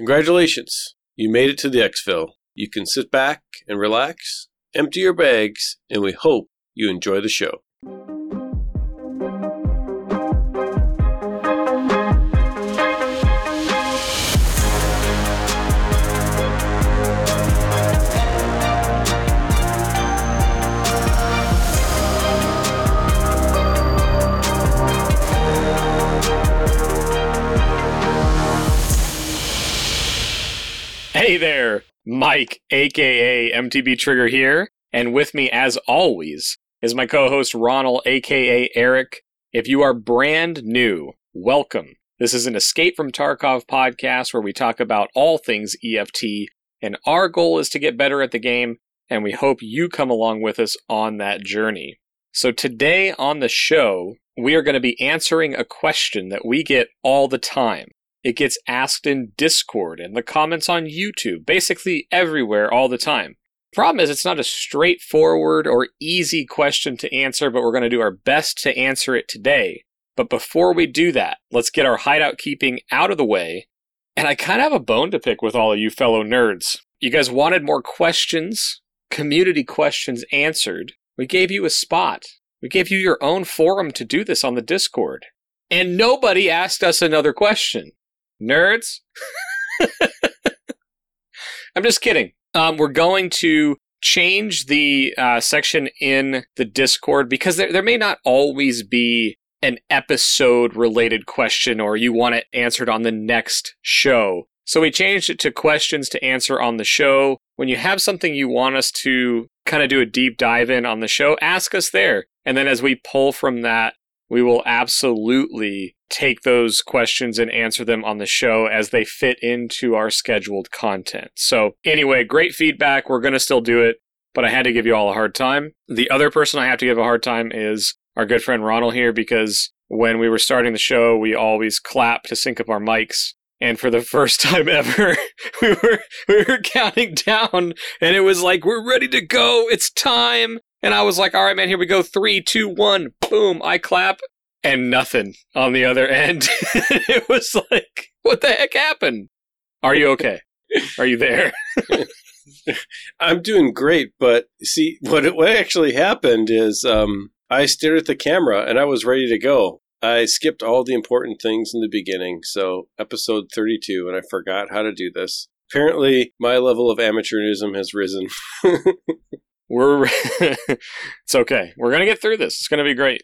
Congratulations, you made it to the Exfil. You can sit back and relax, empty your bags, and we hope you enjoy the show. Hey there, Mike, aka MTB Trigger here, and with me, as always, is my co host Ronald, aka Eric. If you are brand new, welcome. This is an Escape from Tarkov podcast where we talk about all things EFT, and our goal is to get better at the game, and we hope you come along with us on that journey. So, today on the show, we are going to be answering a question that we get all the time. It gets asked in Discord and the comments on YouTube, basically everywhere all the time. Problem is, it's not a straightforward or easy question to answer, but we're going to do our best to answer it today. But before we do that, let's get our hideout keeping out of the way. And I kind of have a bone to pick with all of you fellow nerds. You guys wanted more questions, community questions answered. We gave you a spot. We gave you your own forum to do this on the Discord. And nobody asked us another question. Nerds? I'm just kidding. Um, we're going to change the uh, section in the Discord because there, there may not always be an episode related question or you want it answered on the next show. So we changed it to questions to answer on the show. When you have something you want us to kind of do a deep dive in on the show, ask us there. And then as we pull from that, we will absolutely take those questions and answer them on the show as they fit into our scheduled content. So, anyway, great feedback. We're going to still do it, but I had to give you all a hard time. The other person I have to give a hard time is our good friend Ronald here because when we were starting the show, we always clap to sync up our mics. And for the first time ever, we were we were counting down, and it was like we're ready to go. It's time. And I was like, all right, man, here we go. Three, two, one, boom. I clap and nothing on the other end. it was like, what the heck happened? Are you okay? Are you there? I'm doing great, but see, what, what actually happened is um, I stared at the camera and I was ready to go. I skipped all the important things in the beginning, so episode 32, and I forgot how to do this. Apparently, my level of amateurism has risen. We're it's okay. We're going to get through this. It's going to be great.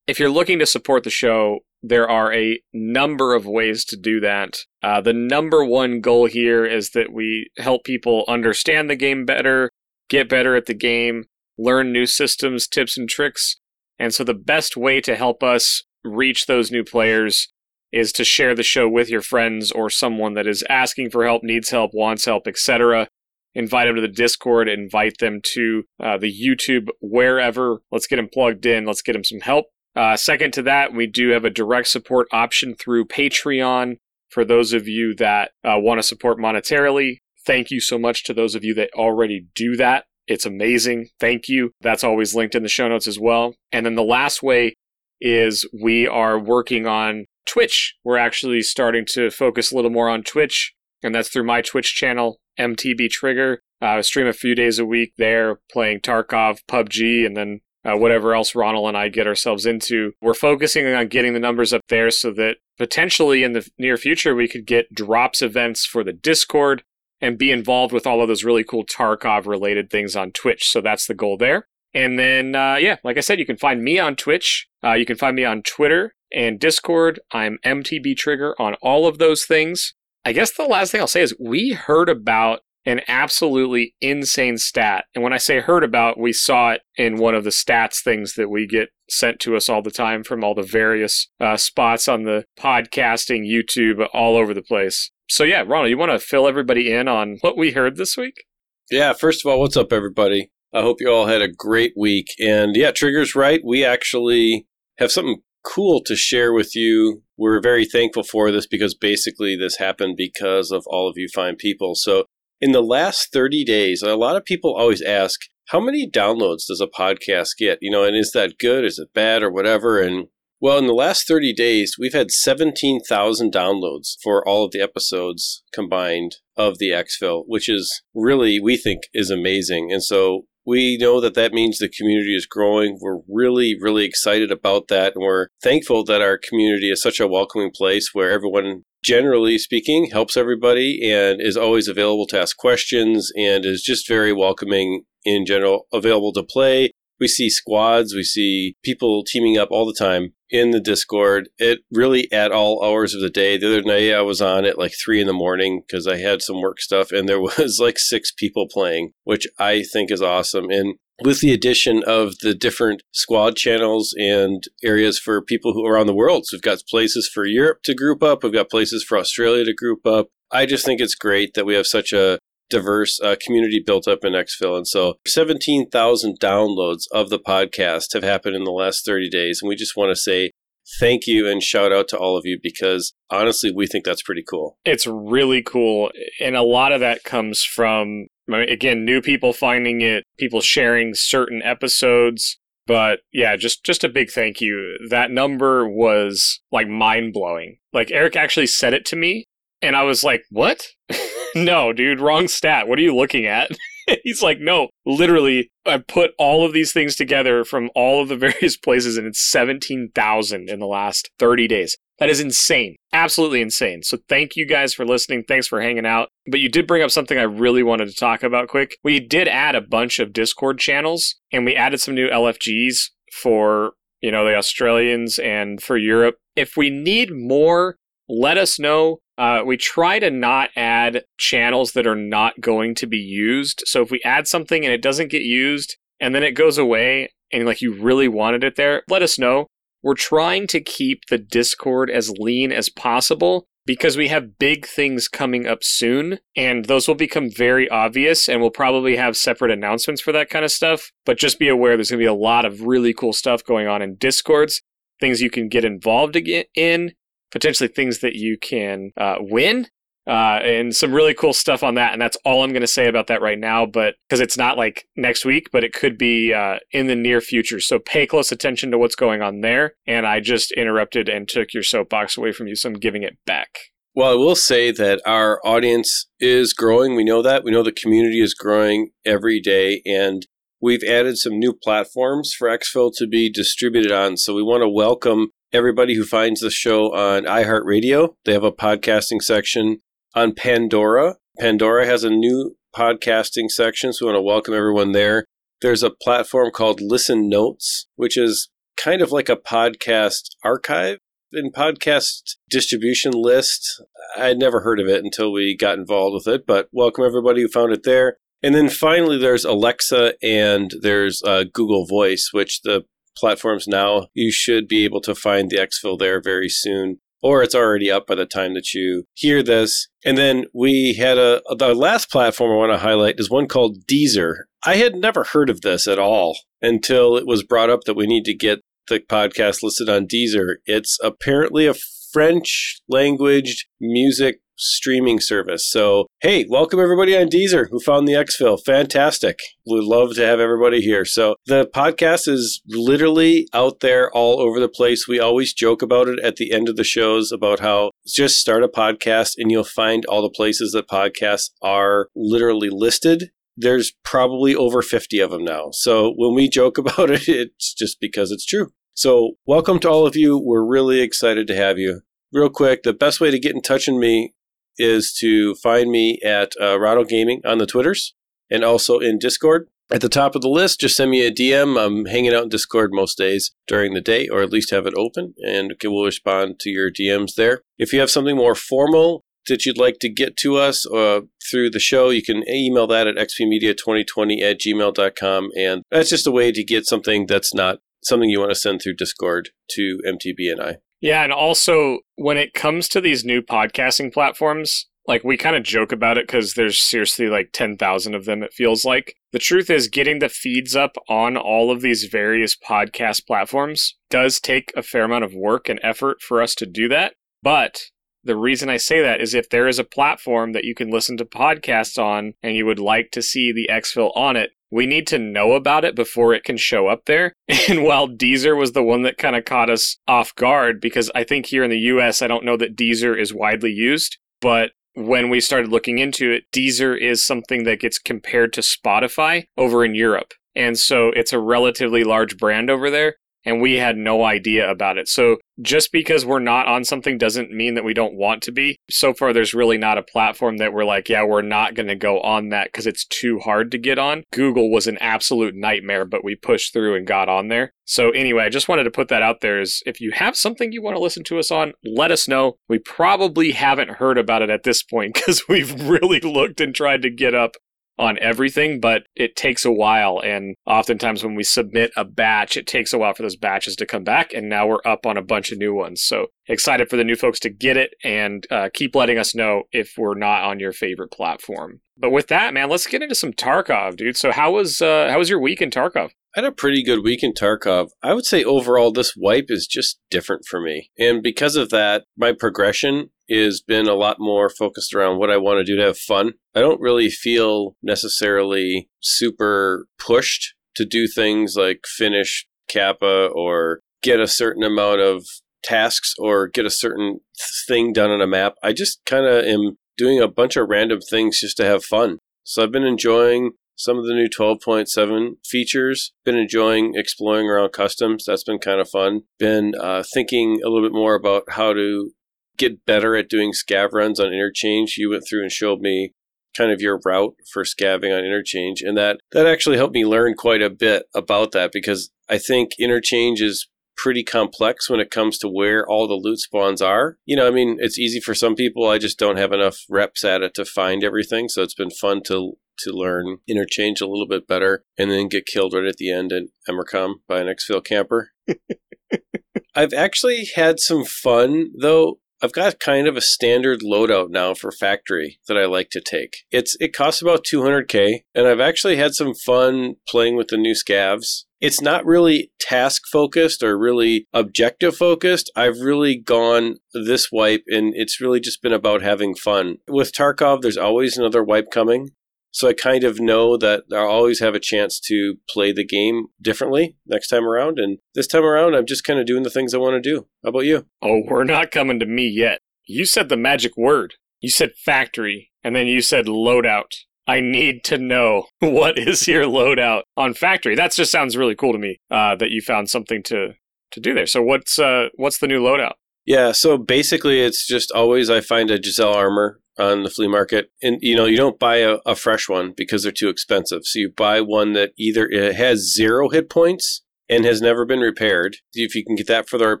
If you're looking to support the show, there are a number of ways to do that. Uh, the number one goal here is that we help people understand the game better, get better at the game, learn new systems, tips, and tricks. And so the best way to help us reach those new players is to share the show with your friends or someone that is asking for help, needs help, wants help, etc invite them to the Discord, invite them to uh, the YouTube, wherever. Let's get them plugged in. Let's get them some help. Uh, second to that, we do have a direct support option through Patreon for those of you that uh, want to support monetarily. Thank you so much to those of you that already do that. It's amazing. Thank you. That's always linked in the show notes as well. And then the last way is we are working on Twitch. We're actually starting to focus a little more on Twitch, and that's through my Twitch channel, MTB Trigger. Uh, I stream a few days a week there playing Tarkov, PUBG, and then uh, whatever else Ronald and I get ourselves into. We're focusing on getting the numbers up there so that potentially in the near future we could get drops events for the Discord and be involved with all of those really cool Tarkov related things on Twitch. So that's the goal there. And then, uh, yeah, like I said, you can find me on Twitch. Uh, you can find me on Twitter and Discord. I'm MTB Trigger on all of those things. I guess the last thing I'll say is we heard about an absolutely insane stat. And when I say heard about, we saw it in one of the stats things that we get sent to us all the time from all the various uh, spots on the podcasting, YouTube, all over the place. So, yeah, Ronald, you want to fill everybody in on what we heard this week? Yeah, first of all, what's up, everybody? I hope you all had a great week. And yeah, Trigger's right. We actually have something cool to share with you. We're very thankful for this because basically this happened because of all of you fine people. So, in the last 30 days, a lot of people always ask, how many downloads does a podcast get? You know, and is that good? Is it bad or whatever? And Well, in the last 30 days, we've had 17,000 downloads for all of the episodes combined of the Exfil, which is really, we think, is amazing. And so we know that that means the community is growing. We're really, really excited about that. And we're thankful that our community is such a welcoming place where everyone, generally speaking, helps everybody and is always available to ask questions and is just very welcoming in general, available to play. We see squads, we see people teaming up all the time in the Discord. It really at all hours of the day. The other night I was on at like three in the morning because I had some work stuff and there was like six people playing, which I think is awesome. And with the addition of the different squad channels and areas for people who are around the world. So we've got places for Europe to group up. We've got places for Australia to group up. I just think it's great that we have such a diverse uh, community built up in Exfil. And so 17,000 downloads of the podcast have happened in the last 30 days. And we just want to say thank you and shout out to all of you because honestly, we think that's pretty cool. It's really cool. And a lot of that comes from, again, new people finding it, people sharing certain episodes. But yeah, just just a big thank you. That number was like mind blowing. Like Eric actually said it to me, and I was like, "What?" no, dude, wrong stat. What are you looking at? He's like, no, literally, I put all of these things together from all of the various places, and it's 17,000 in the last 30 days. That is insane. Absolutely insane. So thank you guys for listening. Thanks for hanging out. But you did bring up something I really wanted to talk about quick. We did add a bunch of Discord channels, and we added some new LFGs for, you know, the Australians and for Europe. If we need more, let us know. Uh, we try to not add channels that are not going to be used. So if we add something and it doesn't get used and then it goes away and like you really wanted it there, let us know. We're trying to keep the Discord as lean as possible because we have big things coming up soon and those will become very obvious and we'll probably have separate announcements for that kind of stuff. But just be aware there's going to be a lot of really cool stuff going on in Discords, things you can get involved in potentially things that you can uh, win uh, and some really cool stuff on that. And that's all I'm going to say about that right now, but because it's not like next week, but it could be uh, in the near future. So pay close attention to what's going on there. And I just interrupted and took your soapbox away from you, so I'm giving it back. Well, I will say that our audience is growing. We know that. We know the community is growing every day. And we've added some new platforms for Exfil to be distributed on. So we want to welcome everybody who finds the show on iHeartRadio. They have a podcasting section on Pandora. Pandora has a new podcasting section, so we want to welcome everyone there. There's a platform called Listen Notes, which is kind of like a podcast archive and podcast distribution list. I'd never heard of it until we got involved with it, but welcome everybody who found it there. And then finally, there's Alexa and there's uh, Google Voice, which the platforms now, you should be able to find the Exfil there very soon. Or it's already up by the time that you hear this. And then we had a the last platform I want to highlight is one called Deezer. I had never heard of this at all until it was brought up that we need to get the podcast listed on Deezer. It's apparently a French language music streaming service. So, hey, welcome everybody on Deezer who found the Exfil. Fantastic. We'd love to have everybody here. So, the podcast is literally out there all over the place. We always joke about it at the end of the shows about how just start a podcast and you'll find all the places that podcasts are literally listed. There's probably over 50 of them now. So, when we joke about it, it's just because it's true. So, welcome to all of you. We're really excited to have you real quick, the best way to get in touch with me is to find me at uh, Gaming on the Twitters and also in Discord. At the top of the list, just send me a DM. I'm hanging out in Discord most days during the day, or at least have it open, and we'll respond to your DMs there. If you have something more formal that you'd like to get to us uh, through the show, you can email that at xpmedia2020 at gmail.com. And that's just a way to get something that's not something you want to send through Discord to MTB and I. Yeah, and also when it comes to these new podcasting platforms, like we kind of joke about it because there's seriously like 10,000 of them, it feels like. The truth is, getting the feeds up on all of these various podcast platforms does take a fair amount of work and effort for us to do that. But the reason I say that is if there is a platform that you can listen to podcasts on and you would like to see the Exfil on it, we need to know about it before it can show up there. And while Deezer was the one that kind of caught us off guard, because I think here in the US, I don't know that Deezer is widely used, but when we started looking into it, Deezer is something that gets compared to Spotify over in Europe. And so it's a relatively large brand over there and we had no idea about it. So just because we're not on something doesn't mean that we don't want to be. So far, there's really not a platform that we're like, yeah, we're not going to go on that because it's too hard to get on. Google was an absolute nightmare, but we pushed through and got on there. So anyway, I just wanted to put that out there is if you have something you want to listen to us on, let us know. We probably haven't heard about it at this point because we've really looked and tried to get up on everything, but it takes a while. And oftentimes when we submit a batch, it takes a while for those batches to come back. And now we're up on a bunch of new ones. So excited for the new folks to get it and uh, keep letting us know if we're not on your favorite platform. But with that, man, let's get into some Tarkov, dude. So how was uh, how was your week in Tarkov? I had a pretty good week in Tarkov. I would say overall, this wipe is just different for me. And because of that, my progression has been a lot more focused around what I want to do to have fun. I don't really feel necessarily super pushed to do things like finish Kappa or get a certain amount of tasks or get a certain thing done on a map. I just kind of am doing a bunch of random things just to have fun. So I've been enjoying some of the new 12.7 features. Been enjoying exploring around customs. That's been kind of fun. Been uh, thinking a little bit more about how to get better at doing scav runs on interchange. You went through and showed me kind of your route for scavving on interchange and that that actually helped me learn quite a bit about that because I think interchange is pretty complex when it comes to where all the loot spawns are. You know, I mean, it's easy for some people. I just don't have enough reps at it to find everything, so it's been fun to to learn interchange a little bit better and then get killed right at the end in Emercom by an exfil camper. I've actually had some fun though I've got kind of a standard loadout now for factory that I like to take. It's it costs about 200k, and I've actually had some fun playing with the new scavs. It's not really task focused or really objective focused. I've really gone this wipe, and it's really just been about having fun. With Tarkov, there's always another wipe coming. So I kind of know that I'll always have a chance to play the game differently next time around. And this time around, I'm just kind of doing the things I want to do. How about you? Oh, we're not coming to me yet. You said the magic word. You said factory, and then you said loadout. I need to know what is your loadout on factory. That just sounds really cool to me. Uh, that you found something to to do there. So what's uh, what's the new loadout? Yeah, so basically, it's just always I find a Gzhel armor on the flea market, and you know you don't buy a, a fresh one because they're too expensive. So you buy one that either it has zero hit points and has never been repaired. If you can get that for the right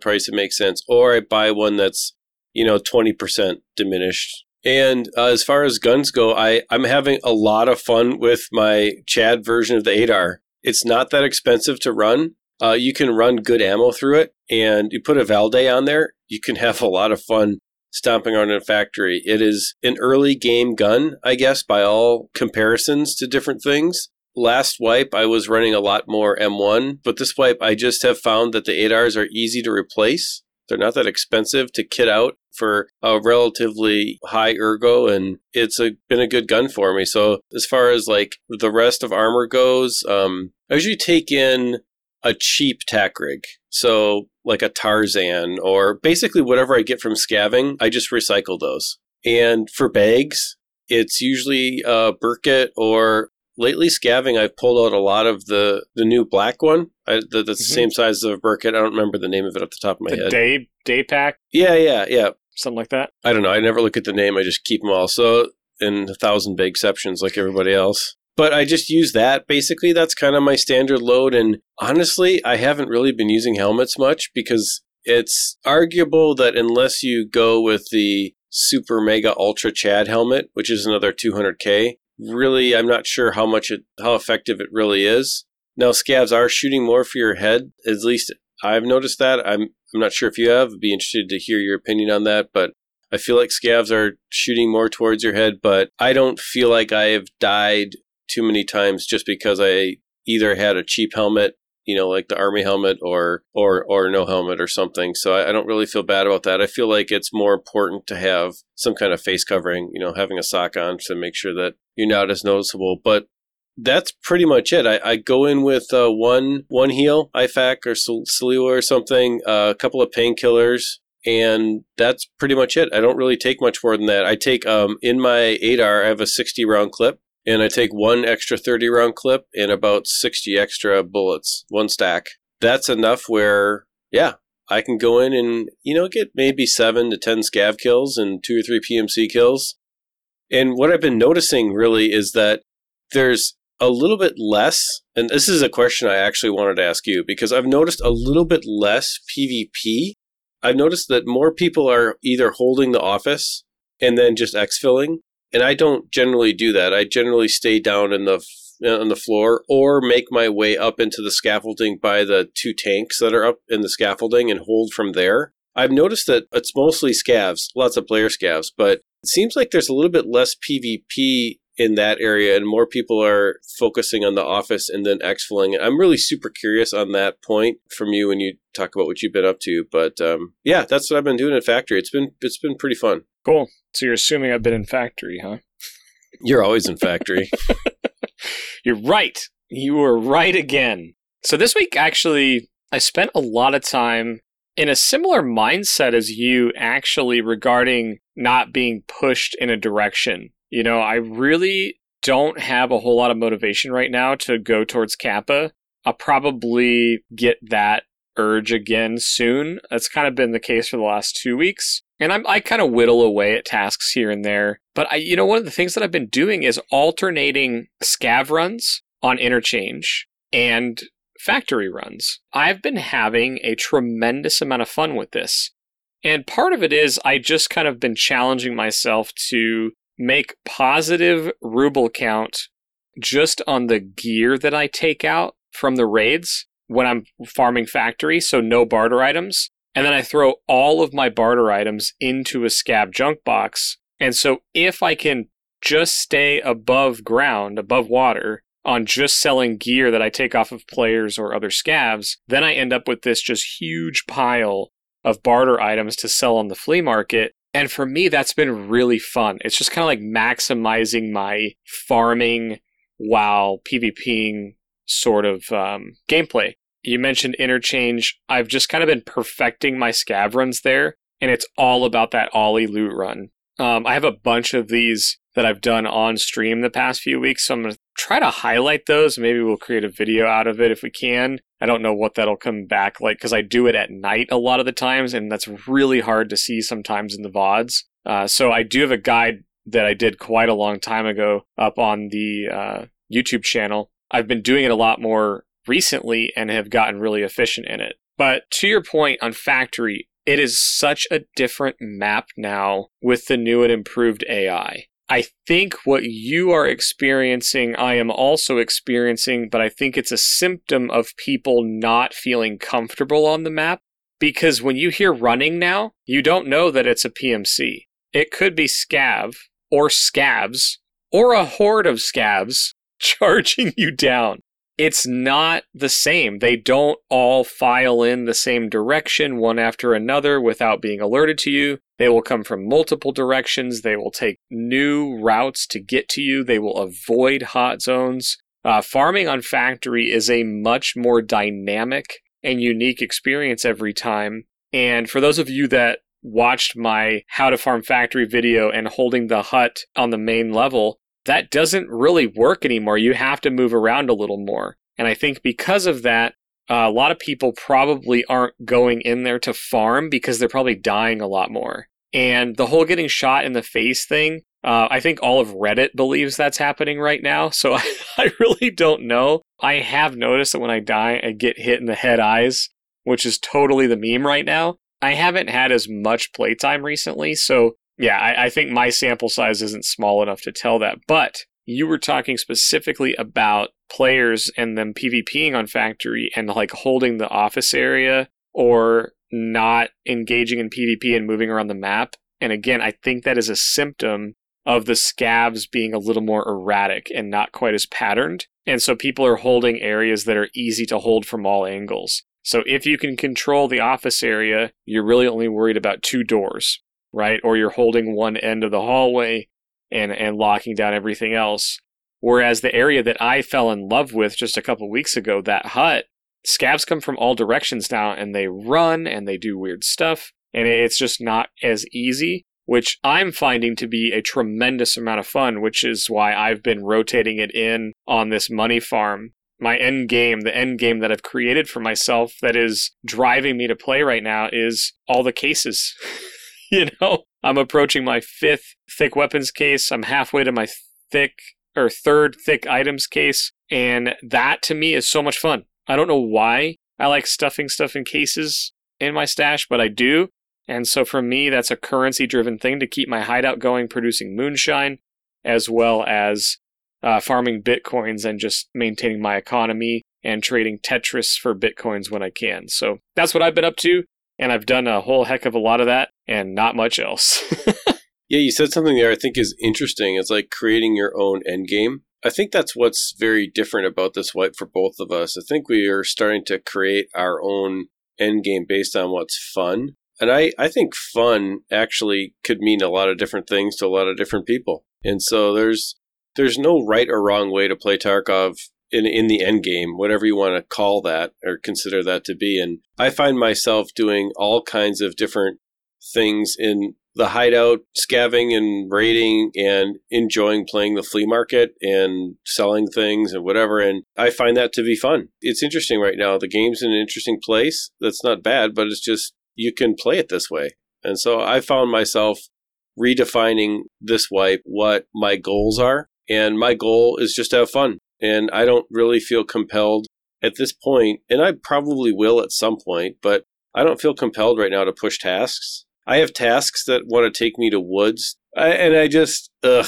price, it makes sense. Or I buy one that's you know twenty percent diminished. And uh, as far as guns go, I I'm having a lot of fun with my Chad version of the 8R. It's not that expensive to run. Uh, you can run good ammo through it, and you put a Valday on there. You can have a lot of fun stomping around in a factory. It is an early game gun, I guess, by all comparisons to different things. Last wipe, I was running a lot more M1, but this wipe, I just have found that the 8Rs are easy to replace. They're not that expensive to kit out for a relatively high ergo, and it's a, been a good gun for me. So, as far as like the rest of armor goes, um, I usually take in a cheap tac rig. So like a Tarzan or basically whatever I get from scavving, I just recycle those. And for bags, it's usually a Berkut or lately scavving. I've pulled out a lot of the the new black one. I, the, the mm-hmm. same size of a Berkut. I don't remember the name of it off the top of my the head. Day day pack. Yeah, yeah, yeah. Something like that. I don't know. I never look at the name. I just keep them all. So in a thousand big exceptions, like everybody else but I just use that. Basically, that's kind of my standard load. And honestly, I haven't really been using helmets much because it's arguable that unless you go with the super mega ultra Chad helmet, which is another 200k, really, I'm not sure how much it, how effective it really is. Now, scavs are shooting more for your head. At least I've noticed that. I'm I'm not sure if you have. I'd be interested to hear your opinion on that. But I feel like scavs are shooting more towards your head. But I don't feel like I have died too many times just because I either had a cheap helmet, you know, like the army helmet or or or no helmet or something. So I, I, don't really feel bad about that. I feel like it's more important to have some kind of face covering, you know, having a sock on to make sure that you're not as noticeable. But that's pretty much it. I, I go in with uh, one one heal, IFAK or Salewa or something, uh, a couple of painkillers, and that's pretty much it. I don't really take much more than that. I take um, in my 8R, I have a 60 round clip, and I take one extra 30 round clip and about 60 extra bullets, one stack. That's enough where, yeah, I can go in and, you know, get maybe seven to 10 scav kills and two or three PMC kills. And what I've been noticing really is that there's a little bit less, and this is a question I actually wanted to ask you because I've noticed a little bit less PvP. I've noticed that more people are either holding the office and then just exfilling, and I don't generally do that. I generally stay down in the on the floor or make my way up into the scaffolding by the two tanks that are up in the scaffolding and hold from there. I've noticed that it's mostly scavs, lots of player scavs, but it seems like there's a little bit less PvP in that area and more people are focusing on the office and then exfilling. I'm really super curious on that point from you when you talk about what you've been up to. But um, yeah, that's what I've been doing in factory. It's been it's been pretty fun. Cool. So you're assuming I've been in factory, huh? You're always in factory. you're right. You were right again. So this week actually I spent a lot of time in a similar mindset as you actually regarding not being pushed in a direction you know, I really don't have a whole lot of motivation right now to go towards Kappa. I'll probably get that urge again soon. That's kind of been the case for the last two weeks. And I'm, I kind of whittle away at tasks here and there. But I, you know, one of the things that I've been doing is alternating scav runs on interchange and factory runs. I've been having a tremendous amount of fun with this. And part of it is I just kind of been challenging myself to make positive ruble count just on the gear that I take out from the raids when I'm farming factory, so no barter items. And then I throw all of my barter items into a scav junk box. And so if I can just stay above ground, above water, on just selling gear that I take off of players or other scavs, then I end up with this just huge pile of barter items to sell on the flea market. And for me, that's been really fun. It's just kind of like maximizing my farming while PvPing sort of um, gameplay. You mentioned interchange. I've just kind of been perfecting my scav runs there, and it's all about that OLI loot run. Um, I have a bunch of these that I've done on stream the past few weeks, so I'm going to try to highlight those. Maybe we'll create a video out of it if we can. I don't know what that'll come back like because I do it at night a lot of the times, and that's really hard to see sometimes in the VODs. Uh, so I do have a guide that I did quite a long time ago up on the uh, YouTube channel. I've been doing it a lot more recently and have gotten really efficient in it. But to your point on Factory, it is such a different map now with the new and improved AI. I think what you are experiencing, I am also experiencing, but I think it's a symptom of people not feeling comfortable on the map. Because when you hear running now, you don't know that it's a PMC. It could be scav, or scavs, or a horde of scavs charging you down it's not the same. They don't all file in the same direction, one after another, without being alerted to you. They will come from multiple directions. They will take new routes to get to you. They will avoid hot zones. Uh, farming on factory is a much more dynamic and unique experience every time. And for those of you that watched my how to farm factory video and holding the hut on the main level, that doesn't really work anymore. You have to move around a little more. And I think because of that, uh, a lot of people probably aren't going in there to farm because they're probably dying a lot more. And the whole getting shot in the face thing, uh, I think all of Reddit believes that's happening right now. So I, I really don't know. I have noticed that when I die, I get hit in the head eyes, which is totally the meme right now. I haven't had as much playtime recently, so yeah, I, I think my sample size isn't small enough to tell that. But you were talking specifically about players and them PvPing on Factory and like holding the office area or not engaging in PvP and moving around the map. And again, I think that is a symptom of the scavs being a little more erratic and not quite as patterned. And so people are holding areas that are easy to hold from all angles. So if you can control the office area, you're really only worried about two doors right? Or you're holding one end of the hallway and and locking down everything else. Whereas the area that I fell in love with just a couple weeks ago, that hut, scavs come from all directions now and they run and they do weird stuff. And it's just not as easy, which I'm finding to be a tremendous amount of fun, which is why I've been rotating it in on this money farm. My end game, the end game that I've created for myself that is driving me to play right now is all the cases. you know, I'm approaching my fifth thick weapons case. I'm halfway to my thick or third thick items case. And that to me is so much fun. I don't know why I like stuffing stuff in cases in my stash, but I do. And so for me, that's a currency driven thing to keep my hideout going, producing moonshine, as well as uh, farming bitcoins and just maintaining my economy and trading Tetris for bitcoins when I can. So that's what I've been up to. And I've done a whole heck of a lot of that and not much else. Yeah, you said something there I think is interesting. It's like creating your own end game. I think that's what's very different about this wipe for both of us. I think we are starting to create our own end game based on what's fun. And I, I think fun actually could mean a lot of different things to a lot of different people. And so there's there's no right or wrong way to play Tarkov in in the end game, whatever you want to call that or consider that to be. And I find myself doing all kinds of different things in the hideout, scavving and raiding and enjoying playing the flea market and selling things and whatever. And I find that to be fun. It's interesting right now. The game's in an interesting place. That's not bad, but it's just you can play it this way. And so I found myself redefining this wipe what my goals are. And my goal is just to have fun. And I don't really feel compelled at this point, and I probably will at some point, but I don't feel compelled right now to push tasks. I have tasks that want to take me to woods, I, and I just ugh.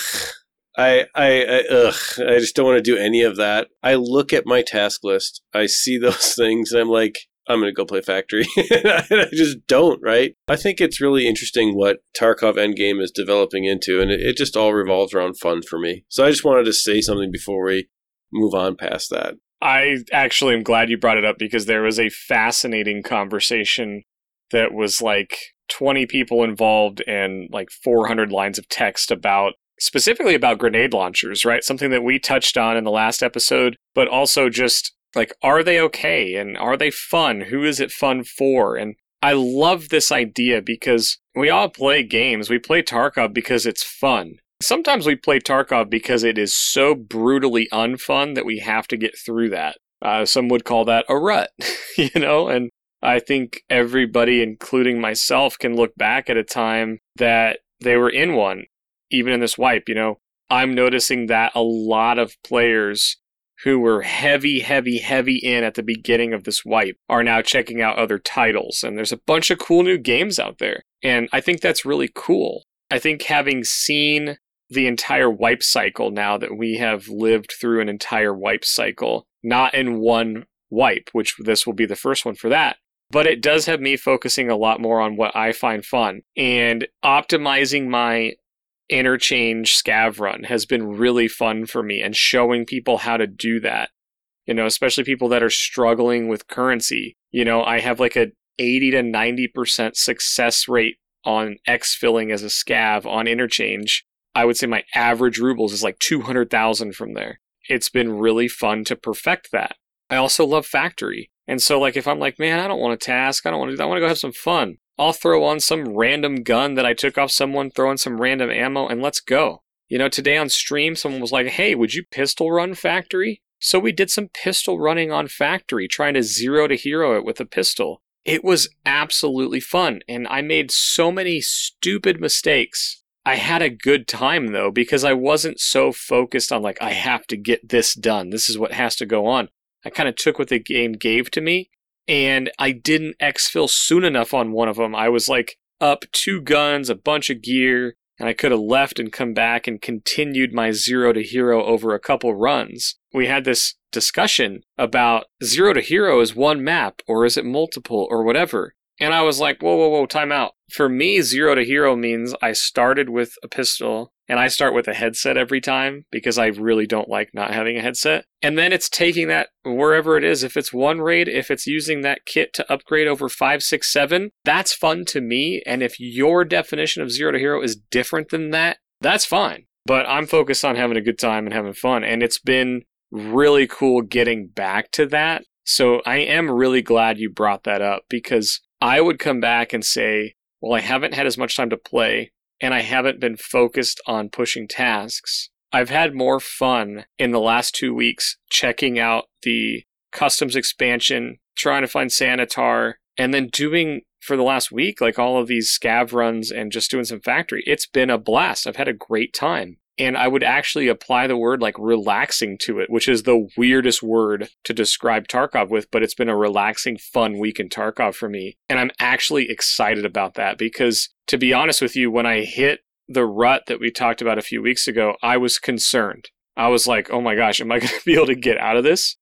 I, I, I, ugh, I just don't want to do any of that. I look at my task list, I see those things, and I'm like, I'm going to go play Factory. and I just don't, right? I think it's really interesting what Tarkov Endgame is developing into, and it, it just all revolves around fun for me. So I just wanted to say something before we move on past that. I actually am glad you brought it up because there was a fascinating conversation that was like 20 people involved and like 400 lines of text about specifically about grenade launchers, right? Something that we touched on in the last episode, but also just like, are they okay? And are they fun? Who is it fun for? And I love this idea because we all play games. We play Tarkov because it's fun. Sometimes we play Tarkov because it is so brutally unfun that we have to get through that. Uh, some would call that a rut, you know? And I think everybody, including myself, can look back at a time that they were in one, even in this wipe. You know, I'm noticing that a lot of players who were heavy, heavy, heavy in at the beginning of this wipe are now checking out other titles. And there's a bunch of cool new games out there. And I think that's really cool. I think having seen the entire wipe cycle now that we have lived through an entire wipe cycle, not in one wipe, which this will be the first one for that, but it does have me focusing a lot more on what I find fun. And optimizing my interchange scav run has been really fun for me and showing people how to do that. You know, especially people that are struggling with currency. You know, I have like a 80 to 90% success rate on exfilling as a scav on interchange. I would say my average rubles is like 200,000 from there. It's been really fun to perfect that. I also love factory. And so, like, if I'm like, man, I don't want to task, I don't want to do that, I want to go have some fun. I'll throw on some random gun that I took off someone, throw in some random ammo, and let's go. You know, today on stream, someone was like, hey, would you pistol run Factory? So we did some pistol running on Factory, trying to zero to hero it with a pistol. It was absolutely fun, and I made so many stupid mistakes. I had a good time though, because I wasn't so focused on, like, I have to get this done. This is what has to go on. I kind of took what the game gave to me, and I didn't exfil soon enough on one of them. I was like up two guns, a bunch of gear, and I could have left and come back and continued my zero to hero over a couple runs. We had this discussion about zero to hero is one map or is it multiple or whatever. And I was like, whoa, whoa, whoa, time out. For me, zero to hero means I started with a pistol and I start with a headset every time because I really don't like not having a headset. And then it's taking that wherever it is. If it's one raid, if it's using that kit to upgrade over five, six, seven, that's fun to me. And if your definition of zero to hero is different than that, that's fine. But I'm focused on having a good time and having fun. And it's been really cool getting back to that. So I am really glad you brought that up because I would come back and say, well, I haven't had as much time to play and I haven't been focused on pushing tasks. I've had more fun in the last two weeks checking out the customs expansion, trying to find Sanitar, and then doing for the last week, like all of these scav runs and just doing some factory. It's been a blast. I've had a great time. And I would actually apply the word like relaxing to it, which is the weirdest word to describe Tarkov with, but it's been a relaxing, fun week in Tarkov for me. And I'm actually excited about that because to be honest with you, when I hit the rut that we talked about a few weeks ago, I was concerned. I was like, oh my gosh, am I going to be able to get out of this?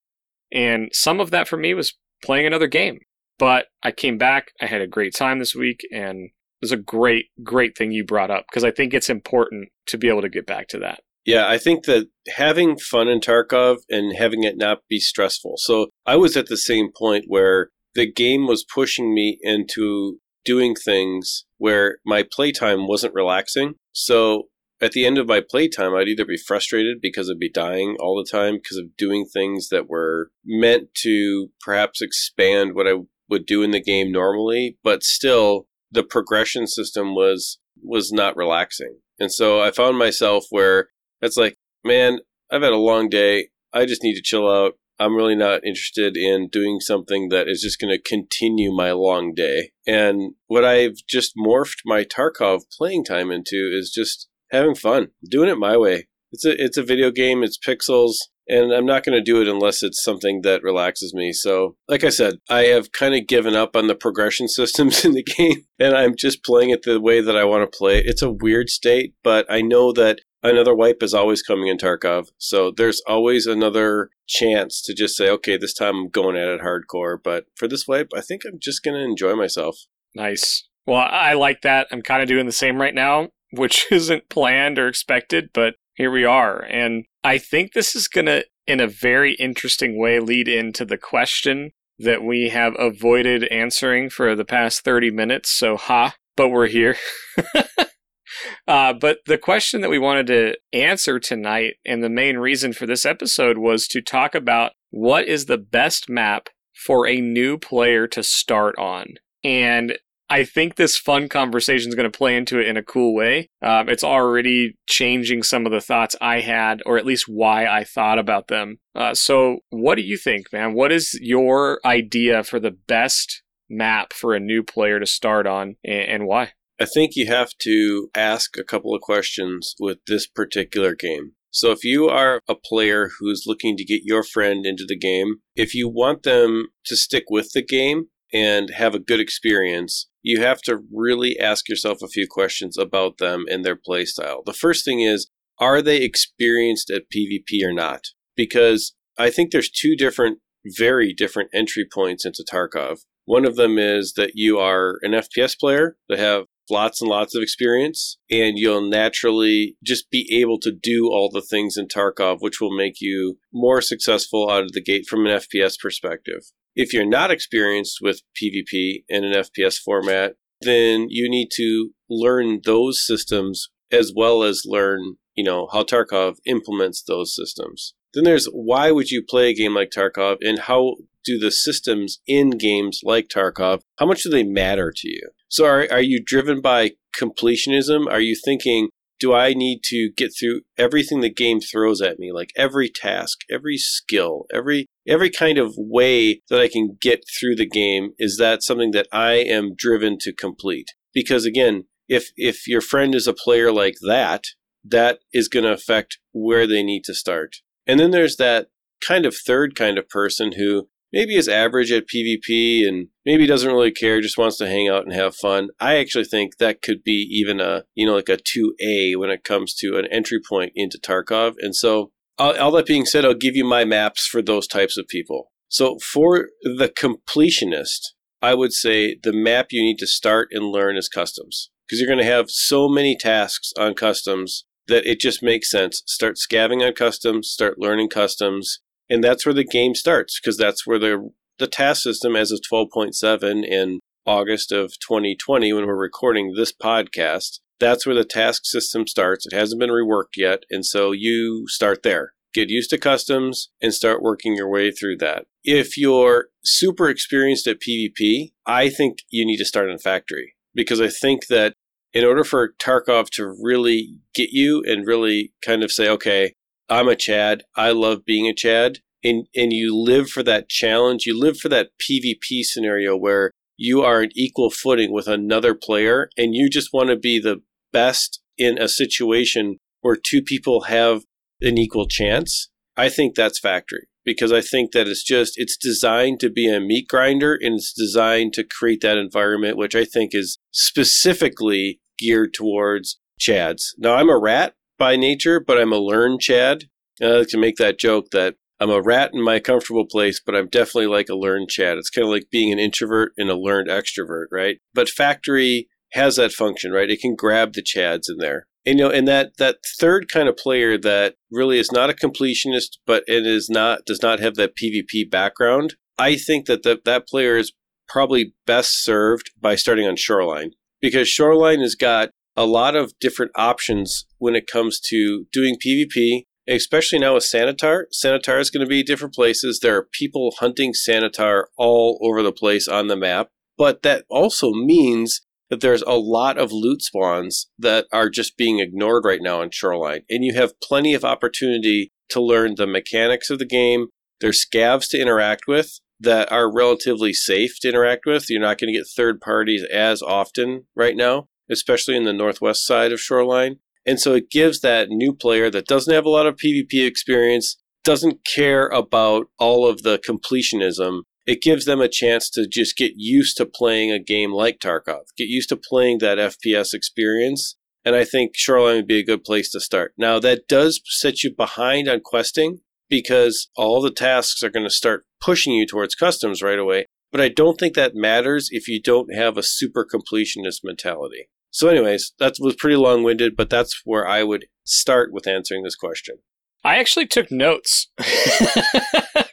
And some of that for me was playing another game. But I came back, I had a great time this week, and was a great, great thing you brought up because I think it's important to be able to get back to that. Yeah, I think that having fun in Tarkov and having it not be stressful. So I was at the same point where the game was pushing me into doing things where my playtime wasn't relaxing. So at the end of my playtime, I'd either be frustrated because I'd be dying all the time because of doing things that were meant to perhaps expand what I would do in the game normally, but still the progression system was was not relaxing. And so I found myself where it's like, man, I've had a long day. I just need to chill out. I'm really not interested in doing something that is just going to continue my long day. And what I've just morphed my Tarkov playing time into is just having fun, doing it my way. It's a it's a video game. It's pixels and I'm not going to do it unless it's something that relaxes me. So, like I said, I have kind of given up on the progression systems in the game, and I'm just playing it the way that I want to play. It's a weird state, but I know that another wipe is always coming in Tarkov. So, there's always another chance to just say, okay, this time I'm going at it hardcore. But for this wipe, I think I'm just going to enjoy myself. Nice. Well, I like that. I'm kind of doing the same right now, which isn't planned or expected, but here we are. And I think this is going to, in a very interesting way, lead into the question that we have avoided answering for the past 30 minutes. So, ha, but we're here. uh, but the question that we wanted to answer tonight, and the main reason for this episode, was to talk about what is the best map for a new player to start on. And I think this fun conversation is going to play into it in a cool way. Um, it's already changing some of the thoughts I had, or at least why I thought about them. Uh, so, what do you think, man? What is your idea for the best map for a new player to start on, and, and why? I think you have to ask a couple of questions with this particular game. So, if you are a player who's looking to get your friend into the game, if you want them to stick with the game, and have a good experience, you have to really ask yourself a few questions about them and their playstyle. The first thing is, are they experienced at PvP or not? Because I think there's two different, very different entry points into Tarkov. One of them is that you are an FPS player that have lots and lots of experience, and you'll naturally just be able to do all the things in Tarkov, which will make you more successful out of the gate from an FPS perspective. If you're not experienced with PvP in an FPS format, then you need to learn those systems as well as learn, you know, how Tarkov implements those systems. Then there's why would you play a game like Tarkov and how do the systems in games like Tarkov, how much do they matter to you? So are, are you driven by completionism? Are you thinking, do I need to get through everything the game throws at me, like every task, every skill, every every kind of way that I can get through the game? Is that something that I am driven to complete? Because again, if if your friend is a player like that, that is going to affect where they need to start. And then there's that kind of third kind of person who maybe is average at PvP and maybe doesn't really care, just wants to hang out and have fun. I actually think that could be even a, you know, like a 2A when it comes to an entry point into Tarkov. And so, all, all that being said, I'll give you my maps for those types of people. So, for the completionist, I would say the map you need to start and learn is customs because you're going to have so many tasks on customs that it just makes sense. Start scavving on customs, start learning customs, and that's where the game starts because that's where the the task system as of 12.7 in August of 2020 when we're recording this podcast That's where the task system starts. It hasn't been reworked yet. And so you start there. Get used to customs and start working your way through that. If you're super experienced at PvP, I think you need to start in factory because I think that in order for Tarkov to really get you and really kind of say, okay, I'm a Chad, I love being a Chad, and, and you live for that challenge, you live for that PvP scenario where you are an equal footing with another player and you just want to be the best in a situation where two people have an equal chance, I think that's factory because I think that it's just it's designed to be a meat grinder and it's designed to create that environment which I think is specifically geared towards chads. Now I'm a rat by nature, but I'm a learned chad. I like to make that joke that I'm a rat in my comfortable place, but I'm definitely like a learned chad. It's kind of like being an introvert and a learned extrovert, right? But factory has that function, right? It can grab the chads in there. And you know, and that that third kind of player that really is not a completionist, but it is not does not have that PvP background. I think that that, that player is probably best served by starting on Shoreline because Shoreline has got a lot of different options when it comes to doing PvP, especially now with Sanitar. Sanitar is going to be different places. There are people hunting Sanitar all over the place on the map, but that also means that there's a lot of loot spawns that are just being ignored right now on Shoreline. And you have plenty of opportunity to learn the mechanics of the game. There's scavs to interact with that are relatively safe to interact with. You're not going to get third parties as often right now, especially in the northwest side of Shoreline. And so it gives that new player that doesn't have a lot of PvP experience, doesn't care about all of the completionism, it gives them a chance to just get used to playing a game like Tarkov, get used to playing that FPS experience. And I think Shoreline would be a good place to start. Now, that does set you behind on questing because all the tasks are going to start pushing you towards customs right away. But I don't think that matters if you don't have a super completionist mentality. So, anyways, that was pretty long winded, but that's where I would start with answering this question. I actually took notes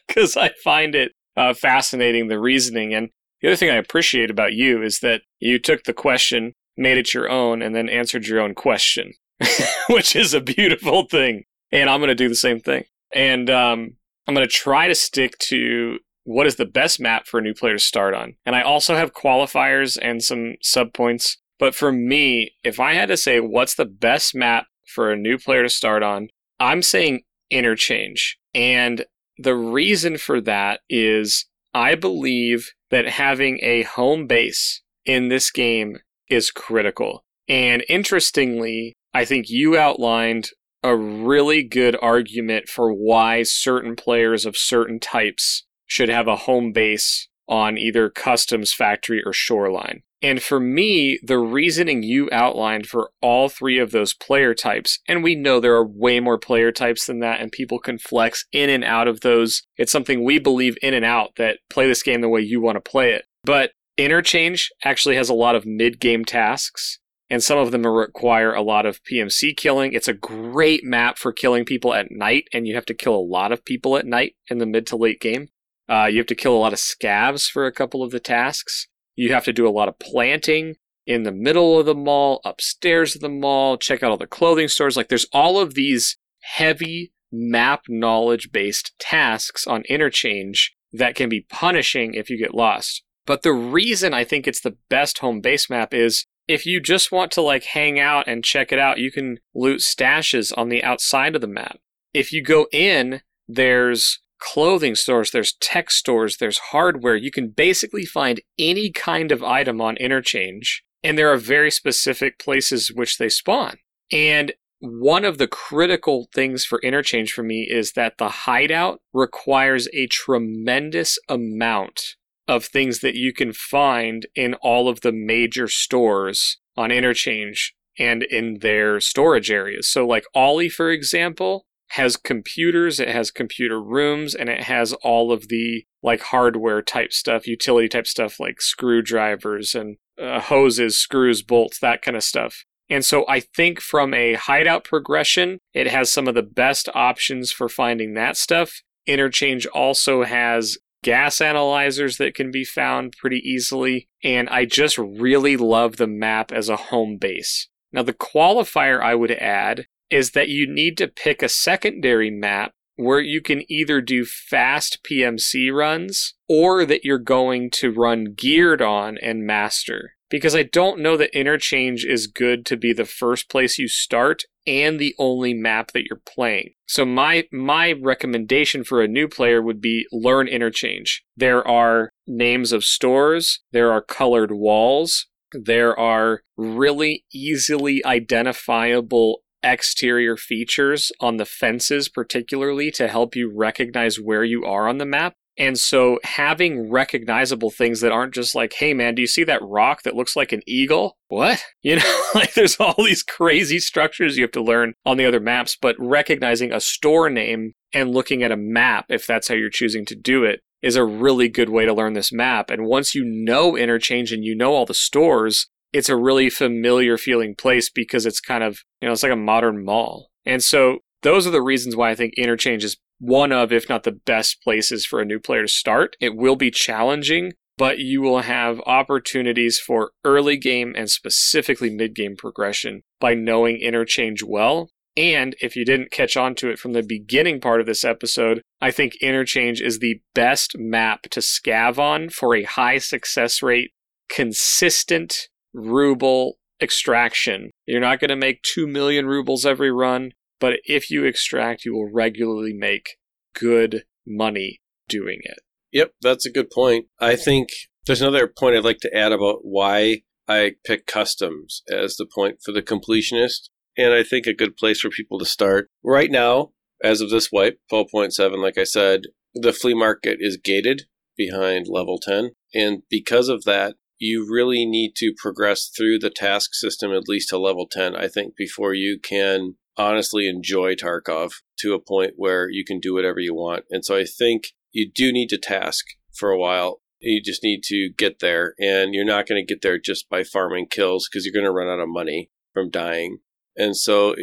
because I find it uh, fascinating the reasoning. And the other thing I appreciate about you is that you took the question, made it your own, and then answered your own question, which is a beautiful thing. And I'm going to do the same thing. And um, I'm going to try to stick to what is the best map for a new player to start on. And I also have qualifiers and some sub points. But for me, if I had to say what's the best map for a new player to start on, I'm saying interchange. And the reason for that is I believe that having a home base in this game is critical. And interestingly, I think you outlined a really good argument for why certain players of certain types should have a home base on either customs factory or shoreline. And for me, the reasoning you outlined for all three of those player types, and we know there are way more player types than that, and people can flex in and out of those. It's something we believe in and out that play this game the way you want to play it. But Interchange actually has a lot of mid game tasks, and some of them require a lot of PMC killing. It's a great map for killing people at night, and you have to kill a lot of people at night in the mid to late game. Uh, you have to kill a lot of scavs for a couple of the tasks. You have to do a lot of planting in the middle of the mall, upstairs of the mall, check out all the clothing stores. Like there's all of these heavy map knowledge based tasks on interchange that can be punishing if you get lost. But the reason I think it's the best home base map is if you just want to like hang out and check it out, you can loot stashes on the outside of the map. If you go in, there's clothing stores, there's tech stores, there's hardware. You can basically find any kind of item on Interchange, and there are very specific places which they spawn. And one of the critical things for Interchange for me is that the hideout requires a tremendous amount of things that you can find in all of the major stores on Interchange and in their storage areas. So, like OLI, for example, has computers, it has computer rooms, and it has all of the like hardware type stuff, utility type stuff like screwdrivers and uh, hoses, screws, bolts, that kind of stuff. And so I think from a hideout progression, it has some of the best options for finding that stuff. Interchange also has gas analyzers that can be found pretty easily. And I just really love the map as a home base. Now, the qualifier I would add is that you need to pick a secondary map where you can either do fast PMC runs or that you're going to run geared on and master. Because I don't know that interchange is good to be the first place you start and the only map that you're playing. So my my recommendation for a new player would be learn interchange. There are names of stores, there are colored walls, there are really easily identifiable exterior features on the fences, particularly to help you recognize where you are on the map. And so having recognizable things that aren't just like, hey man, do you see that rock that looks like an eagle? What? You know, like there's all these crazy structures you have to learn on the other maps, but recognizing a store name and looking at a map, if that's how you're choosing to do it, is a really good way to learn this map. And once you know interchange and you know all the stores, it's a really familiar feeling place because it's kind of, you know, it's like a modern mall. And so those are the reasons why I think interchange is one of, if not the best places for a new player to start. It will be challenging, but you will have opportunities for early game and specifically mid game progression by knowing interchange well. And if you didn't catch on to it from the beginning part of this episode, I think interchange is the best map to scav on for a high success rate, consistent ruble extraction. You're not going to make 2 million rubles every run, but if you extract, you will regularly make good money doing it. Yep, that's a good point. I think there's another point I'd like to add about why I pick customs as the point for the completionist. And I think a good place for people to start. Right now, as of this wipe, 12.7, like I said, the flea market is gated behind level 10. And because of that, you really need to progress through the task system at least to level 10, I think, before you can honestly enjoy Tarkov to a point where you can do whatever you want. And so I think you do need to task for a while. You just need to get there, and you're not going to get there just by farming kills because you're going to run out of money from dying. And so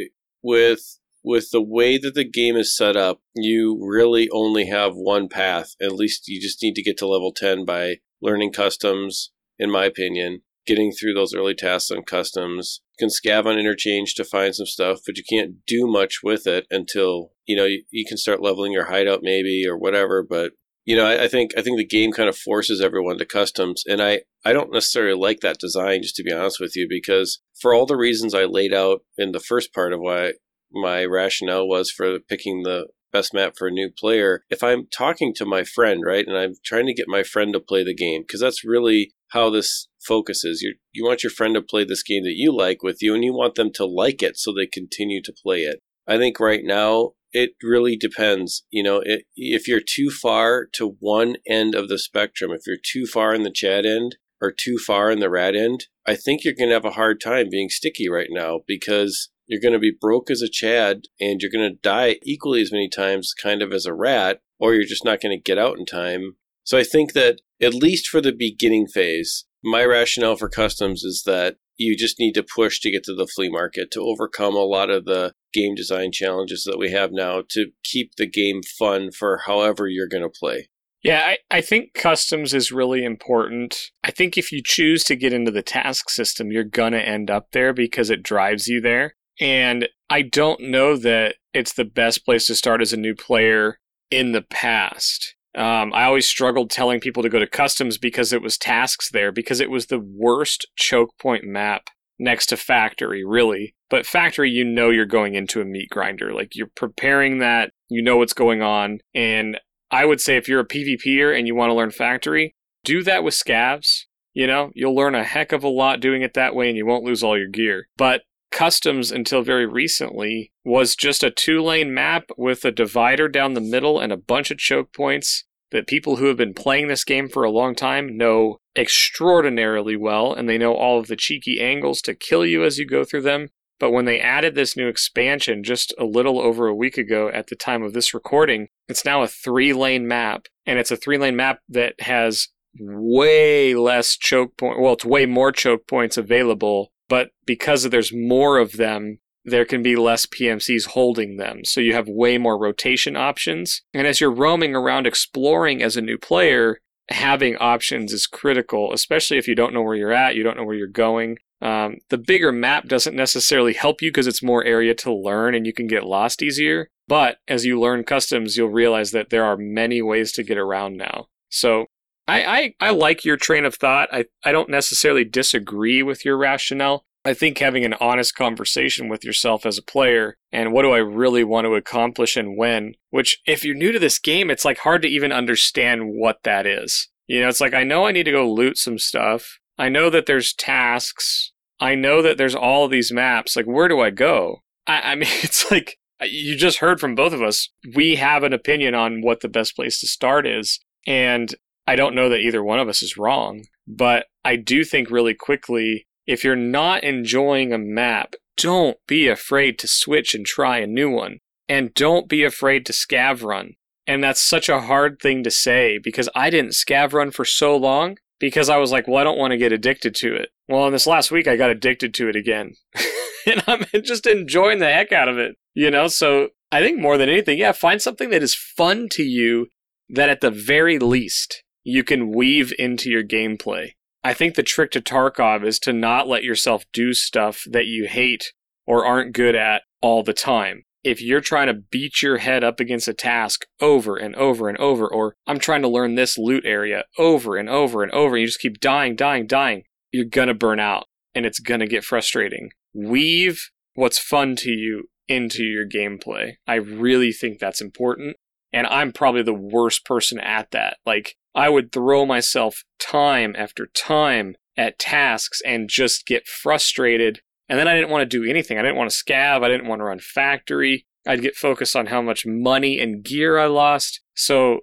with with the way that the game is set up, you really only have one path. At least you just need to get to level 10 by learning customs, in my opinion, getting through those early tasks on customs. You can scav on interchange to find some stuff, but you can't do much with it until, you know, you, you can start leveling your hideout maybe or whatever. But, you know, I, I, think I think the game kind of forces everyone to customs. And I, I don't necessarily like that design, just to be honest with you, because for all the reasons I laid out in the first part of why my rationale was for picking the best map for a new player, if I'm talking to my friend, right, and I'm trying to get my friend to play the game, because that's really how this focuses. You you want your friend to play this game that you like with you, and you want them to like it so they continue to play it. I think right now it really depends. You know, it, if you're too far to one end of the spectrum, if you're too far in the Chad end or too far in the rat end, I think you're going to have a hard time being sticky right now because you're going to be broke as a Chad and you're going to die equally as many times, kind of as a rat, or you're just not going to get out in time. So I think that at least for the beginning phase, my rationale for customs is that you just need to push to get to the flea market to overcome a lot of the game design challenges that we have now to keep the game fun for however you're going to play. Yeah, I, I think customs is really important. I think if you choose to get into the task system, you're going to end up there because it drives you there. And I don't know that it's the best place to start as a new player in the past. Um, I always struggled telling people to go to customs because it was tasks there, because it was the worst choke point map next to factory, really. But factory, you know, you're going into a meat grinder. Like you're preparing that, you know what's going on. And I would say if you're a PvPer and you want to learn factory, do that with scavs. You know, you'll learn a heck of a lot doing it that way and you won't lose all your gear. But customs until very recently was just a two lane map with a divider down the middle and a bunch of choke points that people who have been playing this game for a long time know extraordinarily well, and they know all of the cheeky angles to kill you as you go through them. But when they added this new expansion just a little over a week ago at the time of this recording, it's now a three lane map. And it's a three lane map that has way less choke point. Well, it's way more choke points available, but because there's more of them, there can be less PMCs holding them. So you have way more rotation options. And as you're roaming around exploring as a new player, having options is critical, especially if you don't know where you're at, you don't know where you're going. Um, the bigger map doesn't necessarily help you because it's more area to learn and you can get lost easier. But as you learn customs, you'll realize that there are many ways to get around now. So I, I, I like your train of thought. I, I don't necessarily disagree with your rationale. I think having an honest conversation with yourself as a player and what do I really want to accomplish and when, which if you're new to this game, it's like hard to even understand what that is. You know, it's like I know I need to go loot some stuff. I know that there's tasks. I know that there's all these maps. Like, where do I go? I, I mean, it's like you just heard from both of us. We have an opinion on what the best place to start is. And I don't know that either one of us is wrong, but I do think really quickly if you're not enjoying a map, don't be afraid to switch and try a new one. And don't be afraid to scav run. And that's such a hard thing to say because I didn't scav run for so long because I was like, well, I don't want to get addicted to it. Well, in this last week, I got addicted to it again. and I'm just enjoying the heck out of it, you know? So I think more than anything, yeah, find something that is fun to you that at the very least you can weave into your gameplay. I think the trick to Tarkov is to not let yourself do stuff that you hate or aren't good at all the time. If you're trying to beat your head up against a task over and over and over, or I'm trying to learn this loot area over and over and over, and you just keep dying, dying, dying, you're gonna burn out and it's gonna get frustrating. Weave what's fun to you into your gameplay. I really think that's important. And I'm probably the worst person at that. Like, I would throw myself time after time at tasks and just get frustrated. And then I didn't want to do anything. I didn't want to scav. I didn't want to run factory. I'd get focused on how much money and gear I lost. So,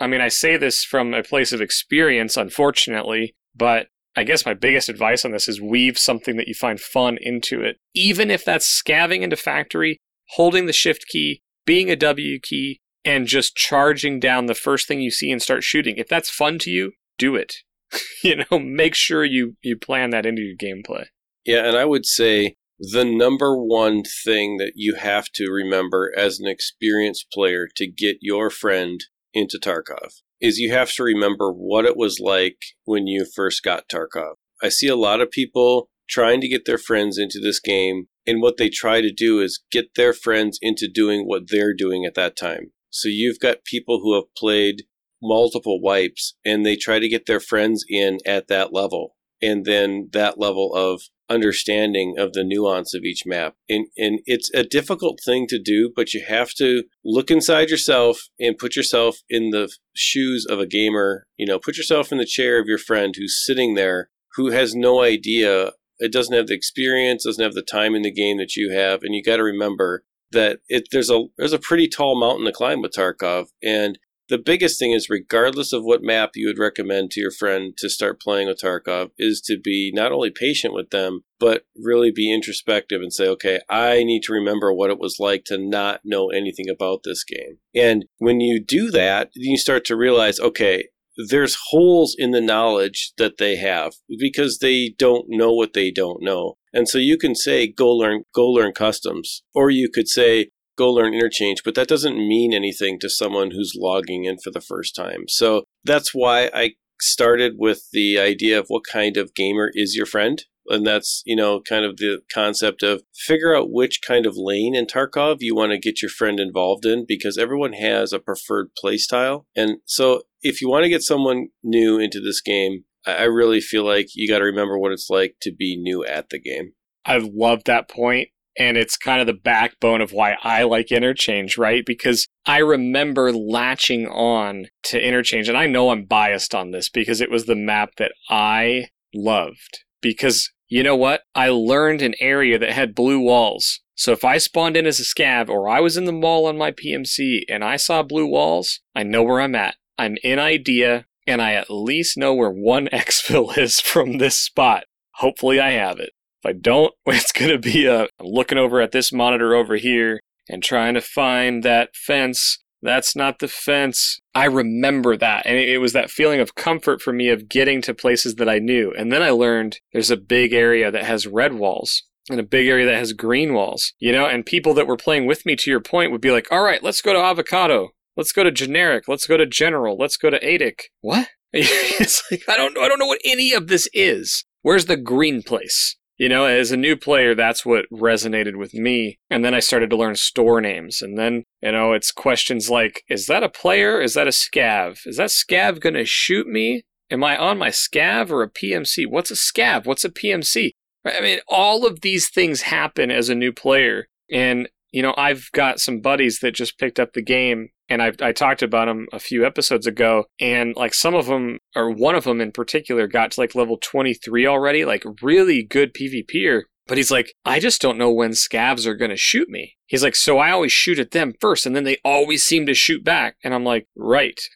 I mean, I say this from a place of experience, unfortunately, but I guess my biggest advice on this is weave something that you find fun into it. Even if that's scavving into factory, holding the shift key, being a W key, and just charging down the first thing you see and start shooting. If that's fun to you, do it. you know, make sure you you plan that into your gameplay. Yeah, and I would say the number one thing that you have to remember as an experienced player to get your friend into Tarkov is you have to remember what it was like when you first got Tarkov. I see a lot of people trying to get their friends into this game, and what they try to do is get their friends into doing what they're doing at that time. So you've got people who have played multiple wipes and they try to get their friends in at that level. And then that level of understanding of the nuance of each map. And, and it's a difficult thing to do, but you have to look inside yourself and put yourself in the shoes of a gamer. You know, put yourself in the chair of your friend who's sitting there who has no idea. It doesn't have the experience, doesn't have the time in the game that you have. And you got to remember that it there's a there's a pretty tall mountain to climb with Tarkov, and the biggest thing is regardless of what map you would recommend to your friend to start playing with Tarkov is to be not only patient with them but really be introspective and say okay I need to remember what it was like to not know anything about this game and when you do that you start to realize okay there's holes in the knowledge that they have because they don't know what they don't know. And so you can say go learn go learn customs or you could say go learn interchange, but that doesn't mean anything to someone who's logging in for the first time. So that's why I started with the idea of what kind of gamer is your friend and that's you know kind of the concept of figure out which kind of lane in Tarkov you want to get your friend involved in because everyone has a preferred playstyle and so if you want to get someone new into this game I really feel like you got to remember what it's like to be new at the game. I love that point and it's kind of the backbone of why I like interchange, right? Because I remember latching on to interchange, and I know I'm biased on this because it was the map that I loved. Because you know what? I learned an area that had blue walls. So if I spawned in as a scav or I was in the mall on my PMC and I saw blue walls, I know where I'm at. I'm in IDEA and I at least know where one exfil is from this spot. Hopefully I have it. If I don't, it's going to be a I'm looking over at this monitor over here and trying to find that fence that's not the fence. I remember that. And it was that feeling of comfort for me of getting to places that I knew. And then I learned there's a big area that has red walls and a big area that has green walls, you know, and people that were playing with me to your point would be like, all right, let's go to Avokado. Let's go to generic. Let's go to general. Let's go to ADIK. What? it's like, I don't. I don't know what any of this is. Where's the green place? you know, as a new player, that's what resonated with me. And then I started to learn store names. And then, you know, it's questions like, is that a player? Is that a scav? Is that scav going to shoot me? Am I on my scav or a PMC? What's a scav? What's a PMC? I mean, all of these things happen as a new player. And, you know, I've got some buddies that just picked up the game and I, I talked about them a few episodes ago and like some of them or one of them in particular got to like level 23 already like really good pvper but he's like i just don't know when scavs are going to shoot me. He's like so i always shoot at them first and then they always seem to shoot back. And i'm like right.